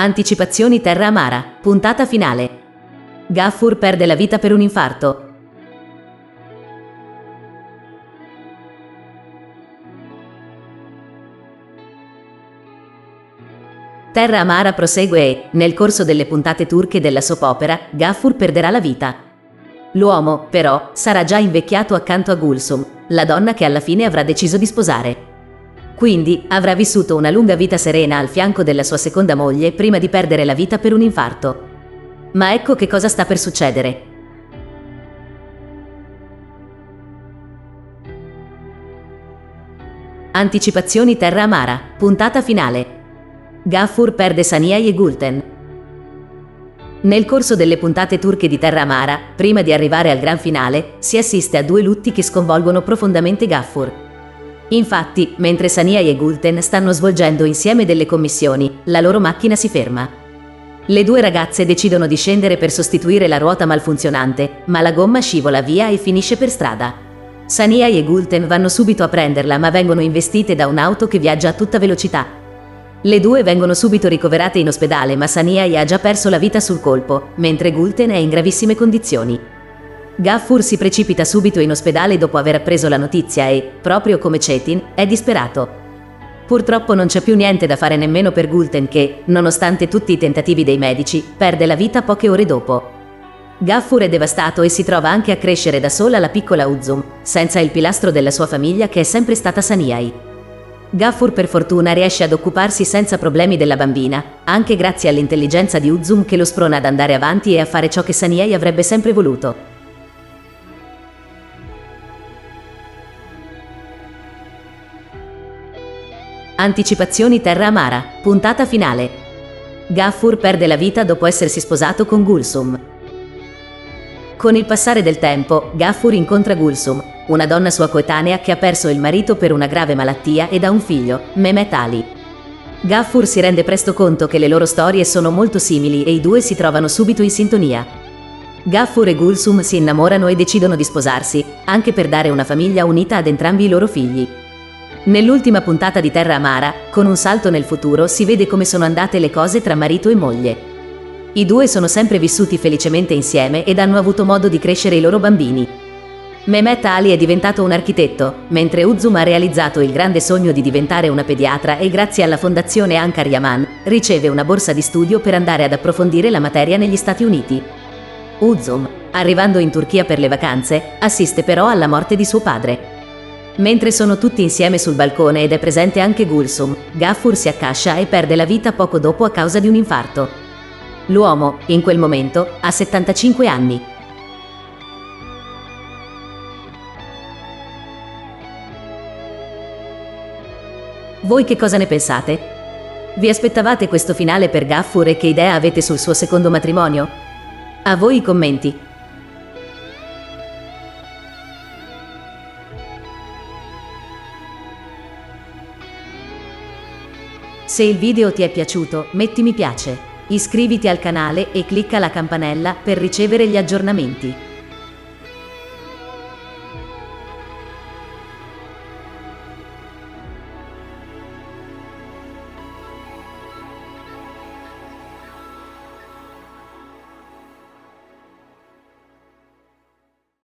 Anticipazioni Terra Amara, puntata finale. Gaffur perde la vita per un infarto. Terra Amara prosegue e, nel corso delle puntate turche della soap opera, Gaffur perderà la vita. L'uomo, però, sarà già invecchiato accanto a Gulsum, la donna che alla fine avrà deciso di sposare. Quindi avrà vissuto una lunga vita serena al fianco della sua seconda moglie prima di perdere la vita per un infarto. Ma ecco che cosa sta per succedere. Anticipazioni Terra Amara, puntata finale. Gaffur perde Saniai e Gulten. Nel corso delle puntate turche di Terra Amara, prima di arrivare al gran finale, si assiste a due lutti che sconvolgono profondamente Gaffur. Infatti, mentre Saniai e Gulten stanno svolgendo insieme delle commissioni, la loro macchina si ferma. Le due ragazze decidono di scendere per sostituire la ruota malfunzionante, ma la gomma scivola via e finisce per strada. Saniai e Gulten vanno subito a prenderla ma vengono investite da un'auto che viaggia a tutta velocità. Le due vengono subito ricoverate in ospedale ma Saniai ha già perso la vita sul colpo, mentre Gulten è in gravissime condizioni. Gaffur si precipita subito in ospedale dopo aver appreso la notizia e, proprio come Cetin, è disperato. Purtroppo non c'è più niente da fare nemmeno per Gulten che, nonostante tutti i tentativi dei medici, perde la vita poche ore dopo. Gaffur è devastato e si trova anche a crescere da sola la piccola Uzum, senza il pilastro della sua famiglia che è sempre stata Saniai. Gaffur per fortuna riesce ad occuparsi senza problemi della bambina, anche grazie all'intelligenza di Uzum che lo sprona ad andare avanti e a fare ciò che Saniai avrebbe sempre voluto. Anticipazioni Terra Amara, puntata finale. Gaffur perde la vita dopo essersi sposato con Gulsum. Con il passare del tempo, Gaffur incontra Gulsum, una donna sua coetanea che ha perso il marito per una grave malattia ed ha un figlio, Mehmet Ali. Gaffur si rende presto conto che le loro storie sono molto simili e i due si trovano subito in sintonia. Gaffur e Gulsum si innamorano e decidono di sposarsi, anche per dare una famiglia unita ad entrambi i loro figli. Nell'ultima puntata di Terra Amara, con un salto nel futuro, si vede come sono andate le cose tra marito e moglie. I due sono sempre vissuti felicemente insieme ed hanno avuto modo di crescere i loro bambini. Mehmet Ali è diventato un architetto, mentre Uzum ha realizzato il grande sogno di diventare una pediatra e grazie alla fondazione Ankar Yaman riceve una borsa di studio per andare ad approfondire la materia negli Stati Uniti. Uzum, arrivando in Turchia per le vacanze, assiste però alla morte di suo padre. Mentre sono tutti insieme sul balcone ed è presente anche Gulsum, Gaffur si accascia e perde la vita poco dopo a causa di un infarto. L'uomo, in quel momento, ha 75 anni. Voi che cosa ne pensate? Vi aspettavate questo finale per Gaffur e che idea avete sul suo secondo matrimonio? A voi i commenti. Se il video ti è piaciuto, metti mi piace, iscriviti al canale e clicca la campanella per ricevere gli aggiornamenti.